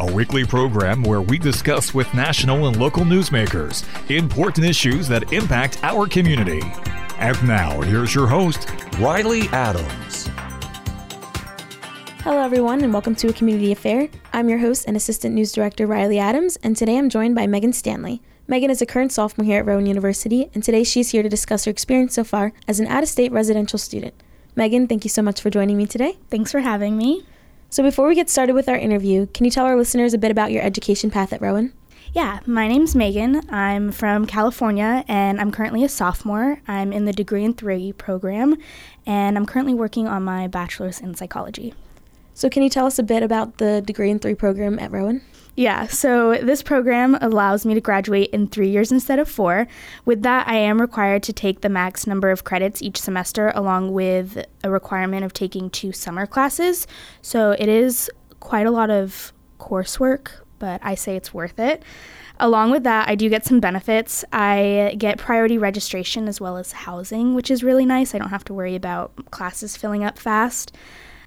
a weekly program where we discuss with national and local newsmakers important issues that impact our community. And now, here's your host, Riley Adams. Hello, everyone, and welcome to A Community Affair. I'm your host and Assistant News Director, Riley Adams, and today I'm joined by Megan Stanley. Megan is a current sophomore here at Rowan University, and today she's here to discuss her experience so far as an out of state residential student. Megan, thank you so much for joining me today. Thanks for having me. So, before we get started with our interview, can you tell our listeners a bit about your education path at Rowan? Yeah, my name's Megan. I'm from California and I'm currently a sophomore. I'm in the Degree in Three program and I'm currently working on my bachelor's in psychology. So, can you tell us a bit about the Degree in Three program at Rowan? Yeah, so this program allows me to graduate in three years instead of four. With that, I am required to take the max number of credits each semester, along with a requirement of taking two summer classes. So it is quite a lot of coursework, but I say it's worth it. Along with that, I do get some benefits. I get priority registration as well as housing, which is really nice. I don't have to worry about classes filling up fast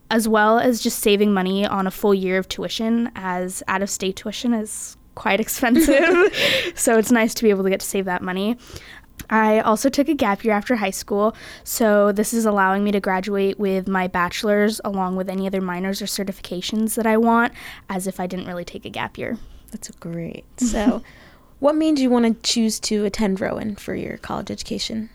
as well as just saving money on a full year of tuition, as out of state tuition is quite expensive. so it's nice to be able to get to save that money. I also took a gap year after high school, so this is allowing me to graduate with my bachelor's along with any other minors or certifications that I want, as if I didn't really take a gap year. That's great. So, what made you want to choose to attend Rowan for your college education?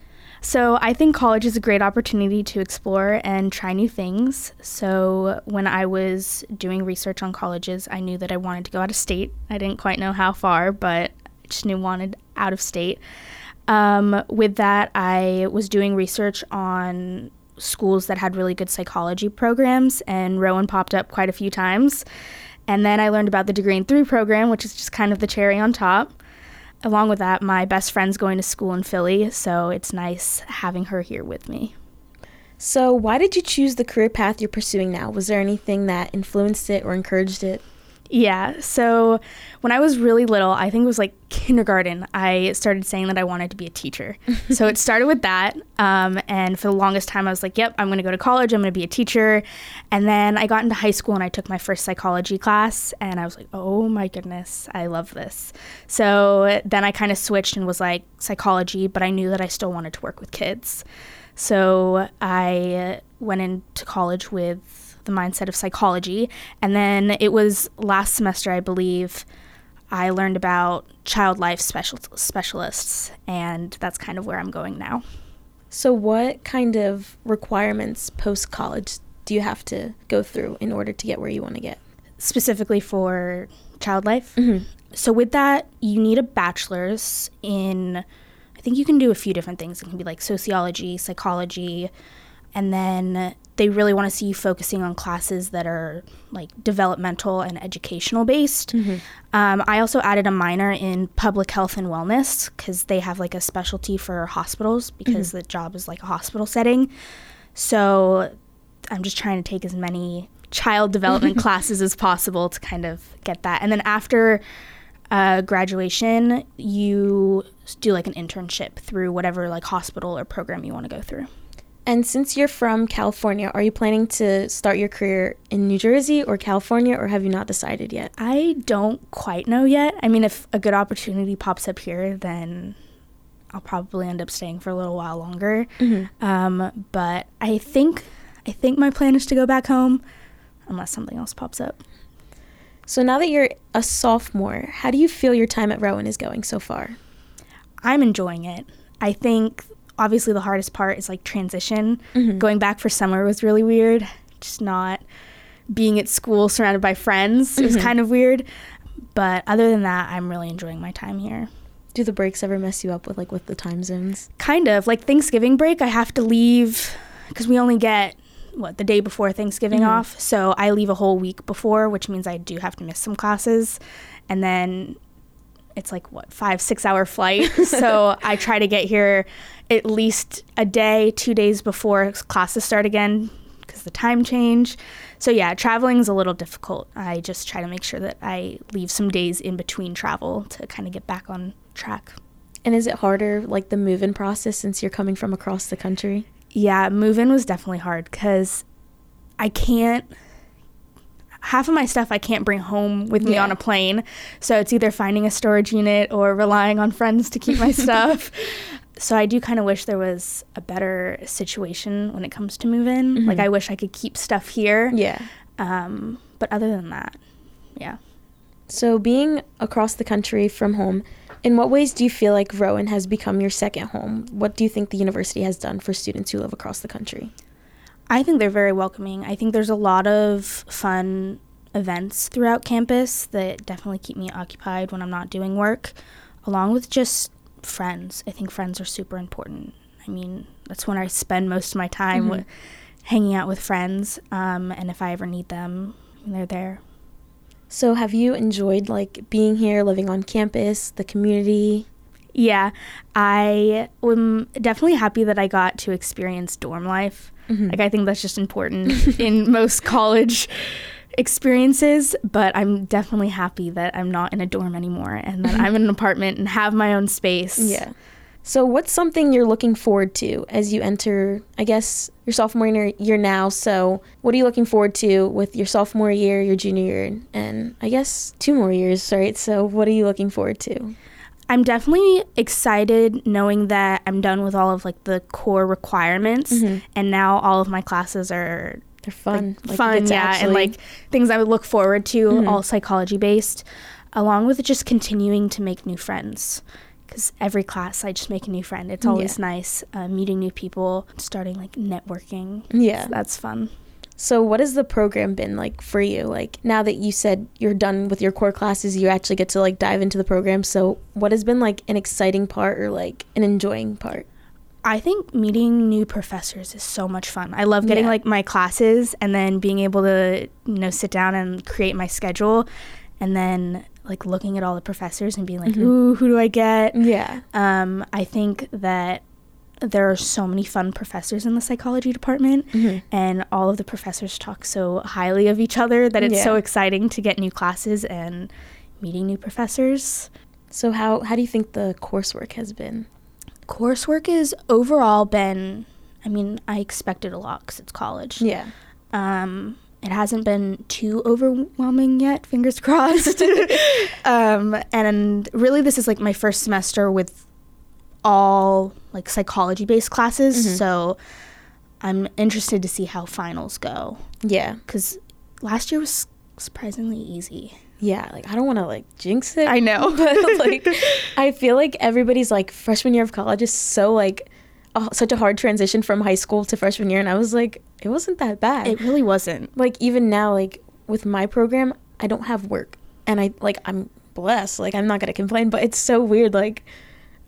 So I think college is a great opportunity to explore and try new things. So when I was doing research on colleges, I knew that I wanted to go out of state. I didn't quite know how far, but I just knew I wanted out of state. Um, with that, I was doing research on schools that had really good psychology programs, and Rowan popped up quite a few times. And then I learned about the Degree in Three program, which is just kind of the cherry on top along with that, my best friend's going to school in Philly, so it's nice having her here with me. So, why did you choose the career path you're pursuing now? Was there anything that influenced it or encouraged it? Yeah. So when I was really little, I think it was like kindergarten, I started saying that I wanted to be a teacher. so it started with that. Um, and for the longest time, I was like, yep, I'm going to go to college. I'm going to be a teacher. And then I got into high school and I took my first psychology class. And I was like, oh my goodness, I love this. So then I kind of switched and was like, psychology, but I knew that I still wanted to work with kids. So I went into college with the mindset of psychology. And then it was last semester, I believe, I learned about child life special- specialists, and that's kind of where I'm going now. So, what kind of requirements post college do you have to go through in order to get where you want to get? Specifically for child life? Mm-hmm. So, with that, you need a bachelor's in, I think you can do a few different things. It can be like sociology, psychology, and then they really want to see you focusing on classes that are like developmental and educational based. Mm-hmm. Um, I also added a minor in public health and wellness because they have like a specialty for hospitals because mm-hmm. the job is like a hospital setting. So I'm just trying to take as many child development classes as possible to kind of get that. And then after uh, graduation, you do like an internship through whatever like hospital or program you want to go through. And since you're from California, are you planning to start your career in New Jersey or California, or have you not decided yet? I don't quite know yet. I mean, if a good opportunity pops up here, then I'll probably end up staying for a little while longer. Mm-hmm. Um, but I think I think my plan is to go back home, unless something else pops up. So now that you're a sophomore, how do you feel your time at Rowan is going so far? I'm enjoying it. I think obviously the hardest part is like transition. Mm-hmm. Going back for summer was really weird. Just not being at school surrounded by friends. Mm-hmm. It was kind of weird. But other than that, I'm really enjoying my time here. Do the breaks ever mess you up with like with the time zones? Kind of. Like Thanksgiving break, I have to leave because we only get what the day before Thanksgiving mm-hmm. off. So I leave a whole week before, which means I do have to miss some classes. And then it's like what five six hour flight? So i try to get here at least a day two days before classes start again because the time change. So yeah traveling is a little difficult. I just try to make sure that i leave some days in between travel to kind of get back on track. And is it harder, like the move-in process, since you're coming from across the country? yeah move-in was definitely hard because i can't half of my stuff i can't bring home with me Yeah. on a plane so it's either finding a storage unit or relying on friends to keep my stuff so i do kind of wish there was a better situation when it comes to move-in like i wish i could keep stuff here Yeah. um, but other than that yeah So, being across the country from home, in what ways do you feel like Rowan has become your second home? What do you think the university has done for students who live across the country? I think they're very welcoming. I think there's a lot of fun events throughout campus that definitely keep me occupied when I'm not doing work, along with just friends. I think friends are super important. I mean, that's when I spend most of my time wi- hanging out with friends, um, and if I ever need them, they're there. So, have you enjoyed like being here, living on campus, the community? Yeah, I am definitely happy that I got to experience dorm life. Mm-hmm. Like, I think that's just important in most college experiences, but I'm definitely happy that I'm not in a dorm anymore and that I'm in an apartment and have my own space. Yeah. So, what's something you're looking forward to as you enter, I guess, your sophomore year, year now? So, what are you looking forward to with your sophomore year, your junior year, and I guess two more years, right? So, what are you looking forward to? I'm definitely excited knowing that I'm done with all of like the core requirements and now all of my classes are They're fun. like, Like, fun, yeah, and like things I would look forward to, all psychology based, along with just continuing to make new friends. Because every class, I just make a new friend. It's always nice uh, meeting new people, starting like networking. Yeah. So that's fun. So, what has the program been like for you? Like, now that you said you're done with your core classes, you actually get to like dive into the program. So, what has been like an exciting part or like an enjoying part? I think meeting new professors is so much fun. I love getting Yeah. like my classes and then being able to, you know, sit down and create my schedule and then like looking at all the professors and being like, ooh, who do I get? Yeah. Um, I think that there are so many fun professors in the psychology department, and all of the professors talk so highly of each other that it's so exciting to get new classes and meeting new professors. So, how, how do you think the coursework has been? Coursework has overall been, I mean, I expected a lot because it's college. Yeah. Um, it hasn't been too overwhelming yet, fingers crossed. um, and really, this is like my first semester with all like psychology based classes. Mm-hmm. So I'm interested to see how finals go Yeah. because last year was surprisingly easy. Yeah. Like, I don't want to like jinx it. I know. but like, I feel like everybody's like freshman year of college is so like, such a hard transition from high school to freshman year. And I was like, it wasn't that bad. it really wasn't. like even now like with my program i don't have work and i like i'm blessed like i'm not gonna complain but it's so weird like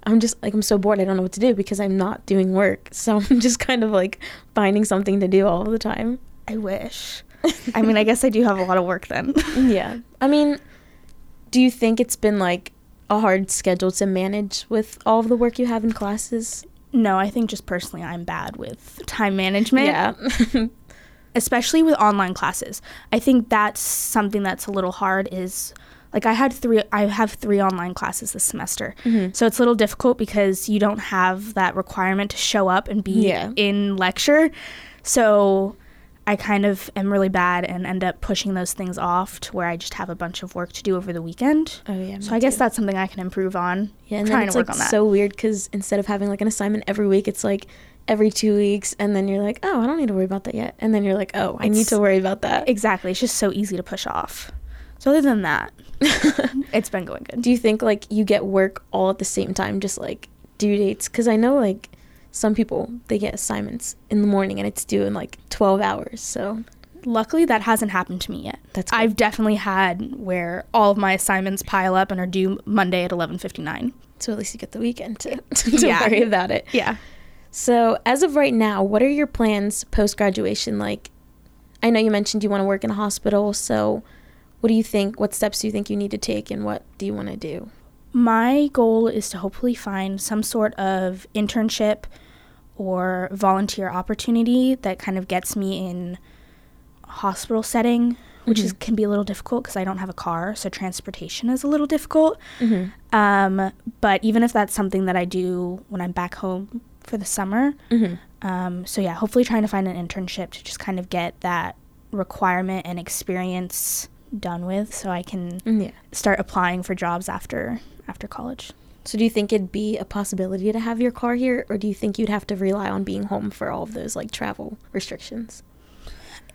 i'm just like i'm so bored i don't know what to do because i'm not doing work so i'm just kind of like finding something to do all the time I wish. I mean, I guess I do have a lot of work then. yeah i mean do you think it's been like a hard schedule to manage with all of the work you have in classes no, I think just personally, I'm bad with time management. yeah especially with online classes. I think that's something that's a little hard is like I had three I have 3 online classes this semester. Mm-hmm. So it's a little difficult because you don't have that requirement to show up and be Yeah. in lecture. So I kind of am really bad and end up pushing those things off to where I just have a bunch of work to do over the weekend. oh yeah So I guess that's something I can improve on. Yeah, and trying it's to work like on that. so weird because instead of having like an assignment every week, it's like every two weeks, and then you're like, oh, I don't need to worry about that yet, and then you're like, oh, I need to worry about that. exactly. It's just so easy to push off. So other than that, it's been going good. Do you think like you get work all at the same time, just like due dates? Because I know like some people they get assignments in the morning and it's due in like twelve hours. So Luckily, that hasn't happened to me yet. That's good. I've definitely had where all of my assignments pile up and are due Monday at eleven fifty nine. so at least you get the weekend to to Yeah. worry about it. Yeah. So, as of right now, what are your plans post graduation? Like, I know you mentioned you want to work in a hospital. So, what do you think? What steps do you think you need to take, and what do you want to do? My goal is to hopefully find some sort of internship or volunteer opportunity that kind of gets me in hospital setting, which is can be a little difficult because I don't have a car, so transportation is a little difficult. Um, but even if that's something that I do when I'm back home for the summer, um, so yeah, hopefully trying to find an internship to just kind of get that requirement and experience done with, so I can Yeah. start applying for jobs after after college. So do you think it'd be a possibility to have your car here, or do you think you'd have to rely on being home for all of those like travel restrictions?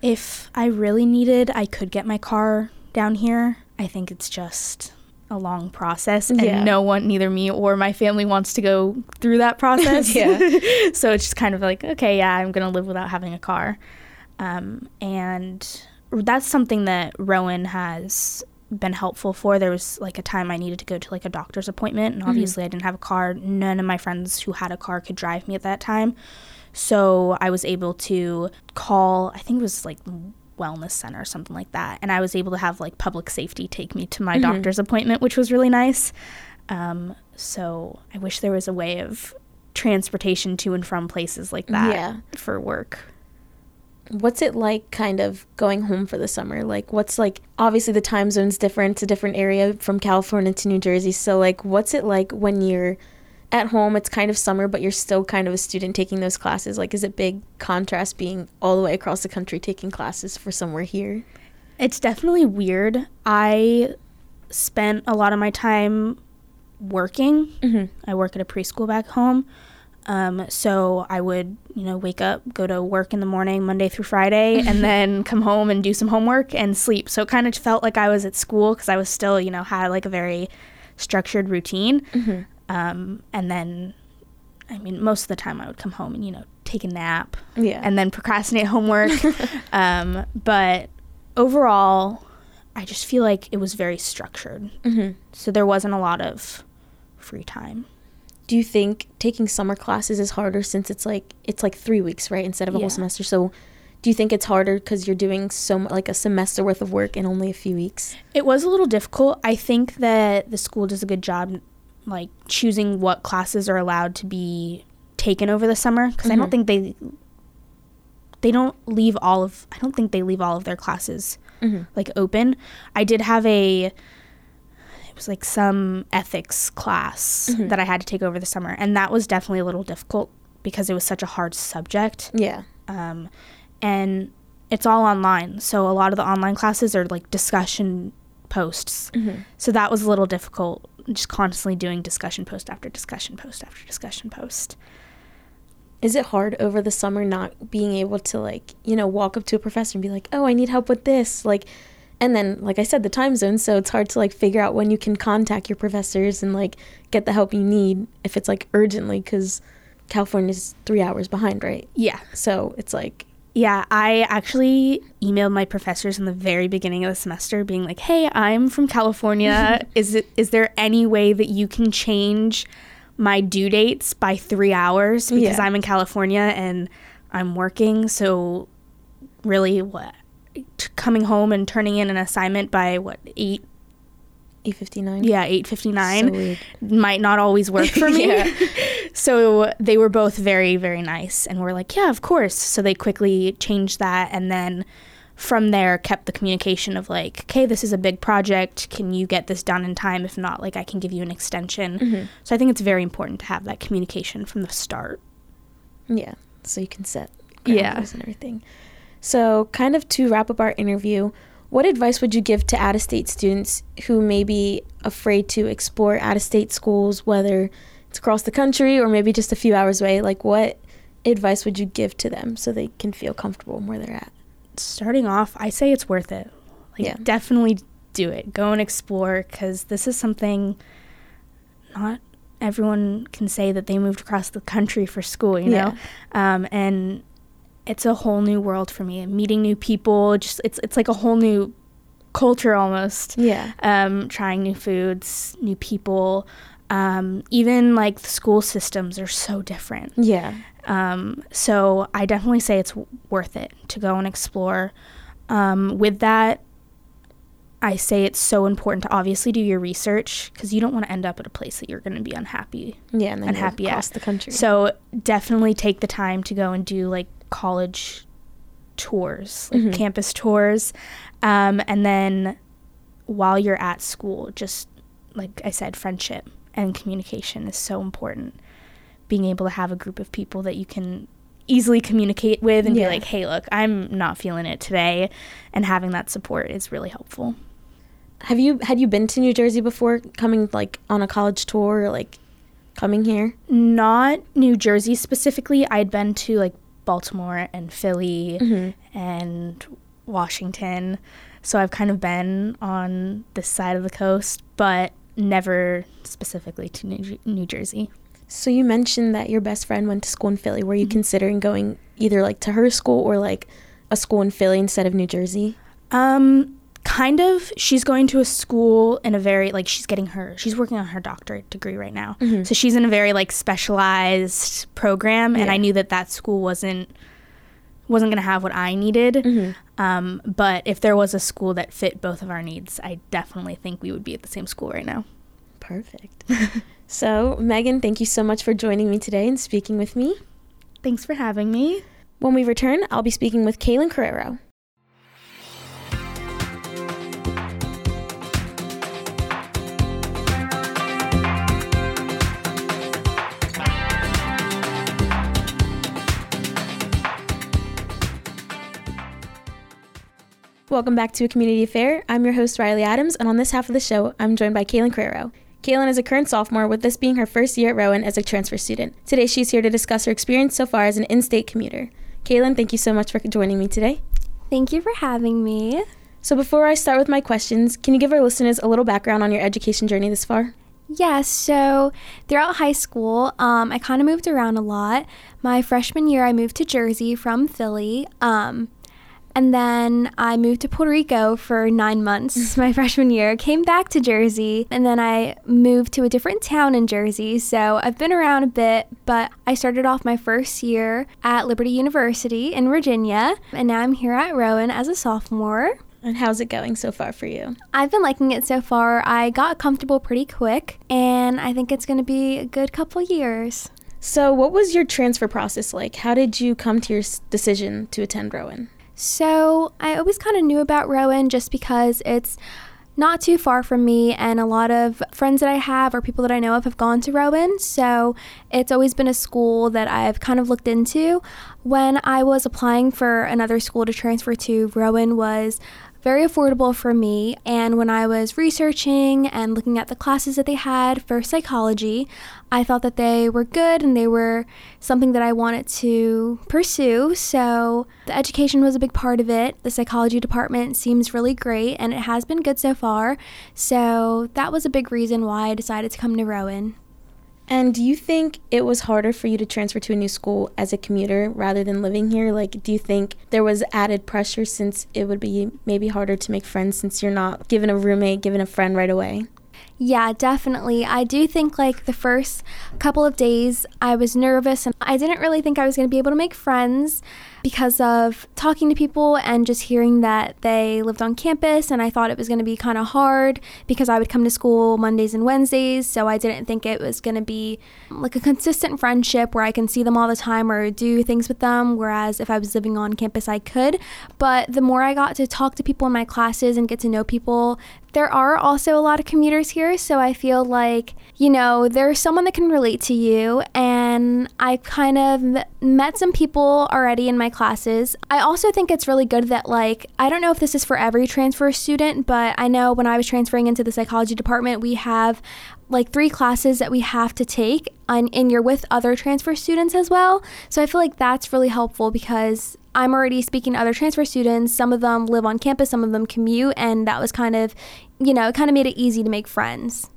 If I really needed, I could get my car down here. I think it's just a long process, and Yeah. no one, neither me or my family, wants to go through that process. Yeah. so it's just kind of like, okay, yeah, I'm gonna live without having a car, um, and that's something that Rowan has been helpful for. There was like a time I needed to go to like a doctor's appointment, and obviously I didn't have a car. None of my friends who had a car could drive me at that time. So I was able to call, I think it was like wellness center or something like that. And I was able to have like public safety take me to my doctor's appointment, which was really nice. Um, so I wish there was a way of transportation to and from places like that Yeah. for work. What's it like kind of going home for the summer? Like what's like obviously the time zone's different, it's a different area from California to New Jersey. So like what's it like when you're at home, it's kind of summer, but you're still kind of a student taking those classes? Like is it big contrast being all the way across the country taking classes for somewhere here? It's definitely weird. I spent a lot of my time working. Mm-hmm. I work at a preschool back home. Um, so I would, you know, wake up, go to work in the morning, Monday through Friday, and then come home and do some homework and sleep. So it kind of felt like I was at school because I was still, you know, had like a very structured routine. Um, and then, I mean, most of the time I would come home and, you know, take a nap Yeah. and then procrastinate homework. um, but overall, I just feel like it was very structured. So there wasn't a lot of free time. Do you think taking summer classes is harder since it's like it's like three weeks right instead of a Yeah. whole semester so do you think it's harder because you're doing so like a semester worth of work in only a few weeks It was a little difficult. I think that the school does a good job, like choosing what classes are allowed to be taken over the summer. Because I don't mm-hmm. think they they don't leave all of. I don't think they leave all of their classes mm-hmm. like open. I did have a. Was like some ethics class that I had to take over the summer, and that was definitely a little difficult because it was such a hard subject yeah um, and it's all online. So a lot of the online classes are like discussion posts. So that was a little difficult, just constantly doing discussion post after discussion post after discussion post. is it hard over the summer not being able to like you know walk up to a professor and be like oh i need help with this like and then like i said the time zone so it's hard to like figure out when you can contact your professors and like get the help you need if it's like urgently because california's three hours behind right Yeah. so it's like Yeah, I actually emailed my professors in the very beginning of the semester being like, "Hey, I'm from California. is it is there any way that you can change my due dates by 3 hours because Yeah. I'm in California and I'm working, so really what t- coming home and turning in an assignment by what 8 859 yeah, 8:59 So might not always work for me. So they were both very, very nice and were like, yeah, of course. So they quickly changed that and then from there kept the communication of like, okay, this is a big project. Can you get this done in time? If not, like I can give you an extension. Mm-hmm. So I think it's very important to have that communication from the start. Yeah, so you can set Yeah. and everything. So, kind of to wrap up our interview, what advice would you give to out of state students who may be afraid to explore out of state schools, whether it's across the country or maybe just a few hours away? Like, what advice would you give to them so they can feel comfortable where they're at? Starting off, I say it's worth it. Like Yeah. definitely do it. Go and explore cuz this is something not everyone can say that they moved across the country for school, you know? Um, and it's a whole new world for me. Meeting new people, just it's it's like a whole new culture almost. Yeah. Um, trying new foods, new people. Um, even like the school systems are so different. Yeah. Um, so I definitely say it's w- worth it to go and explore. Um, with that, I say it's so important to obviously do your research because you don't want to end up at a place that you're going to be unhappy. Yeah, and then unhappy across at. the country. So definitely take the time to go and do like college tours, like campus tours, um, and then while you're at school, just like I said, friendship and communication is so important. Being able to have a group of people that you can easily communicate with and Yeah. be like, "Hey, look, I'm not feeling it today," and having that support is really helpful. have you had you been to New Jersey before, coming like on a college tour, or like coming here? not New Jersey specifically. I'd been to like Baltimore and Philly and Washington. So I've kind of been on this side of the coast, but never specifically to New, New Jersey. So you mentioned that your best friend went to school in Philly. Were you considering going either like to her school or like a school in Philly instead of New Jersey? Um, kind of. She's going to a school in a very like she's getting her she's working on her doctorate degree right now. So she's in a very like specialized program, and Yeah. I knew that that school wasn't wasn't going to have what I needed. Um, but if there was a school that fit both of our needs, I definitely think we would be at the same school right now. Perfect. so, Megan, thank you so much for joining me today and speaking with me. Thanks for having me. When we return, I'll be speaking with Kaylynn Carrero. Welcome back to A Community Affair. I'm your host, Riley Adams, and on this half of the show, I'm joined by Kaylynn Carrero. Kaylynn is a current sophomore, with this being her first year at Rowan as a transfer student. Today, she's here to discuss her experience so far as an in state commuter. Kaylynn, thank you so much for joining me today. Thank you for having me. So, before I start with my questions, can you give our listeners a little background on your education journey this far? Yes, so throughout high school, um, I kind of moved around a lot. My freshman year, I moved to Jersey from Philly. Um, and then I moved to Puerto Rico for nine months mm. my freshman year, came back to Jersey, and then I moved to a different town in Jersey. So I've been around a bit, but I started off my first year at Liberty University in Virginia, and now I'm here at Rowan as a sophomore. And how's it going so far for you? I've been liking it so far. I got comfortable pretty quick, and I think it's going to be a good couple years. So, what was your transfer process like? How did you come to your decision to attend Rowan? So, I always kind of knew about Rowan just because it's not too far from me, and a lot of friends that I have or people that I know of have gone to Rowan. So, it's always been a school that I've kind of looked into. When I was applying for another school to transfer to, Rowan was very affordable for me. And when I was researching and looking at the classes that they had for psychology, I thought that they were good and they were something that I wanted to pursue. So the education was a big part of it. The psychology department seems really great and it has been good so far. So that was a big reason why I decided to come to Rowan. And do you think it was harder for you to transfer to a new school as a commuter rather than living here? Like, do you think there was added pressure since it would be maybe harder to make friends since you're not given a roommate, given a friend right away? Yeah, definitely. I do think like the first couple of days I was nervous and I didn't really think I was going to be able to make friends because of talking to people and just hearing that they lived on campus and I thought it was going to be kind of hard because I would come to school Mondays and Wednesdays, so I didn't think it was going to be um, like a consistent friendship where I can see them all the time or do things with them whereas if I was living on campus I could. But the more I got to talk to people in my classes and get to know people, there are also a lot of commuters here, so I feel like, you know, there's someone that can relate to you. And I kind of met some people already in my classes. I also think it's really good that, like, I don't know if this is for every transfer student, but I know when I was transferring into the psychology department, we have like three classes that we have to take and, and you're with other transfer students as well. So i feel like that's really helpful because i'm already speaking to other transfer students. Some of them live on campus some of them commute and that was kind of you know it kind of made it easy to make friends.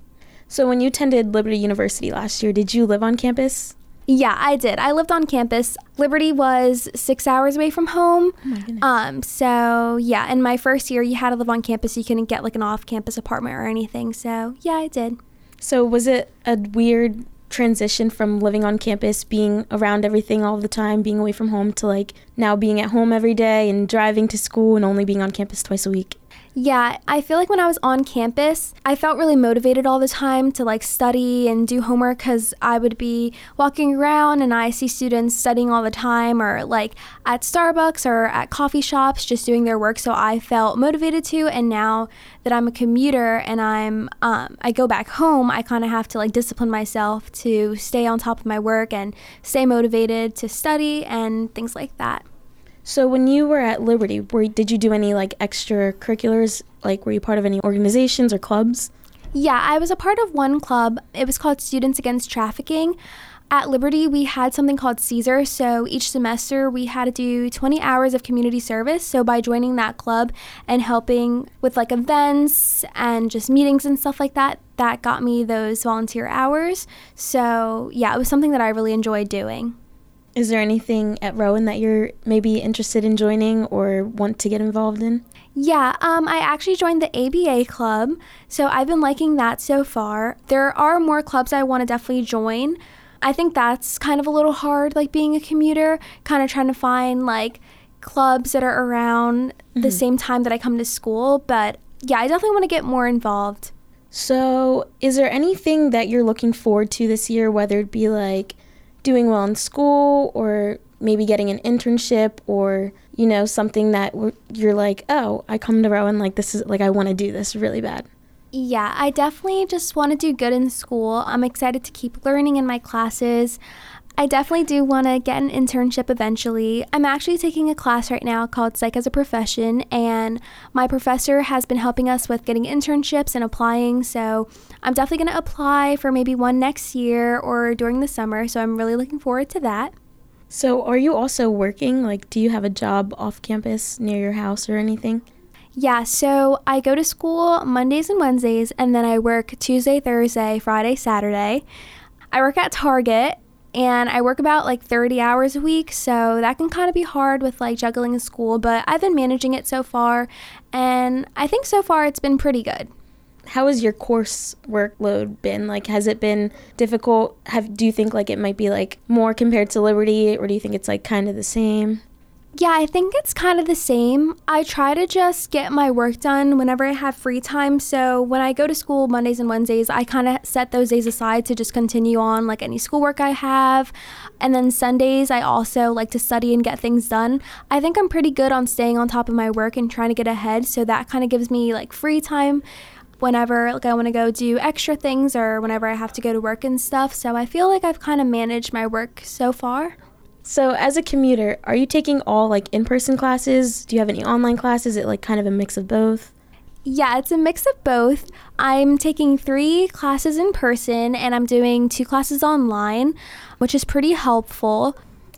So, when you attended Liberty University last year, did you live on campus? yeah i did. I lived on campus. Liberty was six hours away from home. Oh um so yeah in my first year you had to live on campus. You couldn't get like an off-campus apartment or anything. So yeah i did So, was it a weird transition from living on campus, being around everything all the time, being away from home, to like now being at home every day and driving to school and only being on campus twice a week? Yeah, I feel like when I was on campus, I felt really motivated all the time to like study and do homework because I would be walking around and I see students studying all the time or like at Starbucks or at coffee shops just doing their work. So I felt motivated to. And now that I'm a commuter and I'm um, I go back home, I kind of have to like discipline myself to stay on top of my work and stay motivated to study and things like that. So when you were at Liberty, were, did you do any like extracurriculars? Like were you part of any organizations or clubs? Yeah, I was a part of one club. It was called Students Against Trafficking. At Liberty, we had something called CSER. So each semester, we had to do 20 hours of community service. So by joining that club and helping with like events and just meetings and stuff like that, that got me those volunteer hours. So yeah, it was something that I really enjoyed doing. Is there anything at Rowan that you're maybe interested in joining or want to get involved in? Yeah, um, I actually joined the ABA club, so I've been liking that so far. There are more clubs I want to definitely join. I think that's kind of a little hard, like being a commuter, kind of trying to find like clubs that are around mm-hmm. the same time that I come to school. But yeah, I definitely want to get more involved. So, is there anything that you're looking forward to this year, whether it be like doing well in school or maybe getting an internship or you know something that you're like oh i come to rowan like this is like i want to do this really bad. Yeah i definitely just want to do good in school. I'm excited to keep learning in my classes I definitely do want to get an internship eventually. I'm actually taking a class right now called Psych as a Profession, and my professor has been helping us with getting internships and applying. So I'm definitely going to apply for maybe one next year or during the summer. So I'm really looking forward to that. So, are you also working? Like, do you have a job off campus near your house or anything? Yeah, so I go to school Mondays and Wednesdays, and then I work Tuesday, Thursday, Friday, Saturday. I work at Target and I work about like 30 hours a week, so that can kind of be hard with like juggling school, but I've been managing it so far, and I think so far it's been pretty good. How has your course workload been? Like has it been difficult? Have do you think like it might be like more compared to Liberty or do you think it's like kind of the same? Yeah, I think it's kind of the same. I try to just get my work done whenever I have free time. So when I go to school Mondays and Wednesdays, I kind of set those days aside to just continue on like any schoolwork I have. And then Sundays, I also like to study and get things done. I think I'm pretty good on staying on top of my work and trying to get ahead. So that kind of gives me like free time whenever like I want to go do extra things or whenever I have to go to work and stuff. So I feel like I've kind of managed my work so far. So, as a commuter, are you taking all like in person classes? Do you have any online classes? Is it like kind of a mix of both? Yeah, it's a mix of both. I'm taking three classes in person and I'm doing two classes online, which is pretty helpful.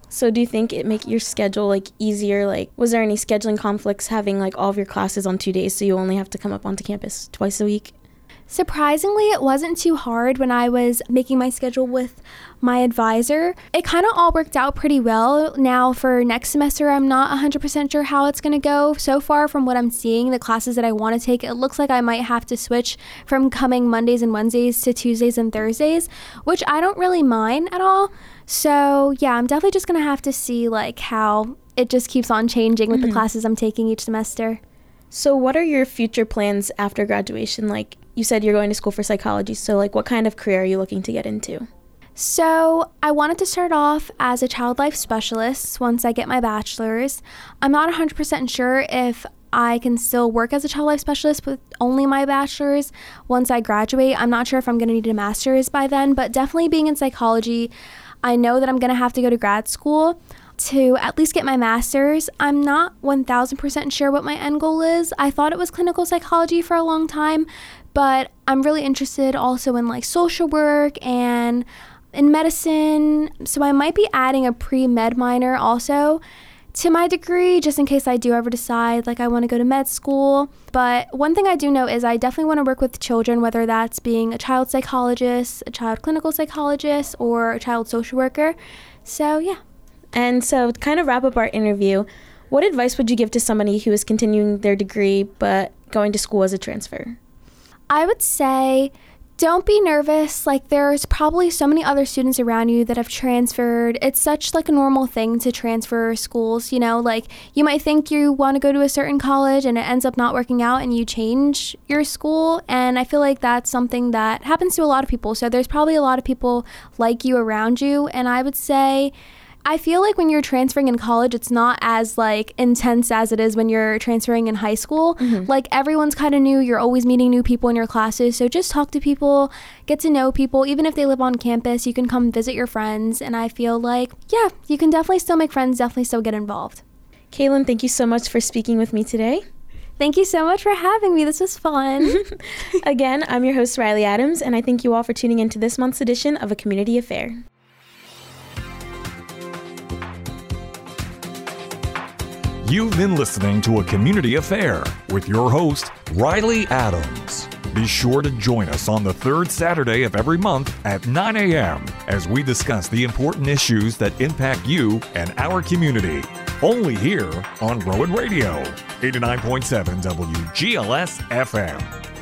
So do you think it make your schedule like easier? Like was there any scheduling conflicts having like all of your classes on two days so you only have to come up onto campus twice a week? Surprisingly, it wasn't too hard when I was making my schedule with my advisor. It kind of all worked out pretty well. Now, for next semester, I'm not 100% sure how it's going to go. So far, from what I'm seeing, the classes that I want to take, it looks like I might have to switch from coming Mondays and Wednesdays to Tuesdays and Thursdays, which I don't really mind at all. So, yeah, I'm definitely just going to have to see like how it just keeps on changing with mm-hmm. the classes I'm taking each semester. So, what are your future plans after graduation? Like, you said you're going to school for psychology. So, like, what kind of career are you looking to get into? So, I wanted to start off as a child life specialist once I get my bachelor's. I'm not 100% sure if I can still work as a child life specialist with only my bachelor's once I graduate. I'm not sure if I'm going to need a master's by then, but definitely being in psychology, I know that I'm going to have to go to grad school to at least get my master's. I'm not 1000% sure what my end goal is. I thought it was clinical psychology for a long time, but I'm really interested also in like social work and in medicine. So I might be adding a pre med minor also to my degree just in case I do ever decide like I want to go to med school. But one thing I do know is I definitely want to work with children, whether that's being a child psychologist, a child clinical psychologist, or a child social worker. So, yeah. And so, to kind of wrap up our interview, what advice would you give to somebody who is continuing their degree but going to school as a transfer? I would say don't be nervous. Like there's probably so many other students around you that have transferred. It's such like a normal thing to transfer schools, you know, like you might think you want to go to a certain college and it ends up not working out and you change your school and I feel like that's something that happens to a lot of people. So there's probably a lot of people like you around you and I would say I feel like when you're transferring in college, it's not as like intense as it is when you're transferring in high school. Mm-hmm. Like everyone's kind of new. You're always meeting new people in your classes. So just talk to people, get to know people. Even if they live on campus, you can come visit your friends. And I feel like, yeah, you can definitely still make friends, definitely still get involved. Kaylynn, thank you so much for speaking with me today. Thank you so much for having me. This was fun. Again, I'm your host, Riley Adams, and I thank you all for tuning in to this month's edition of A Community Affair. You've been listening to A Community Affair with your host, Riley Adams. Be sure to join us on the third Saturday of every month at 9 a.m. as we discuss the important issues that impact you and our community. Only here on Rowan Radio, 89.7 WGLS FM.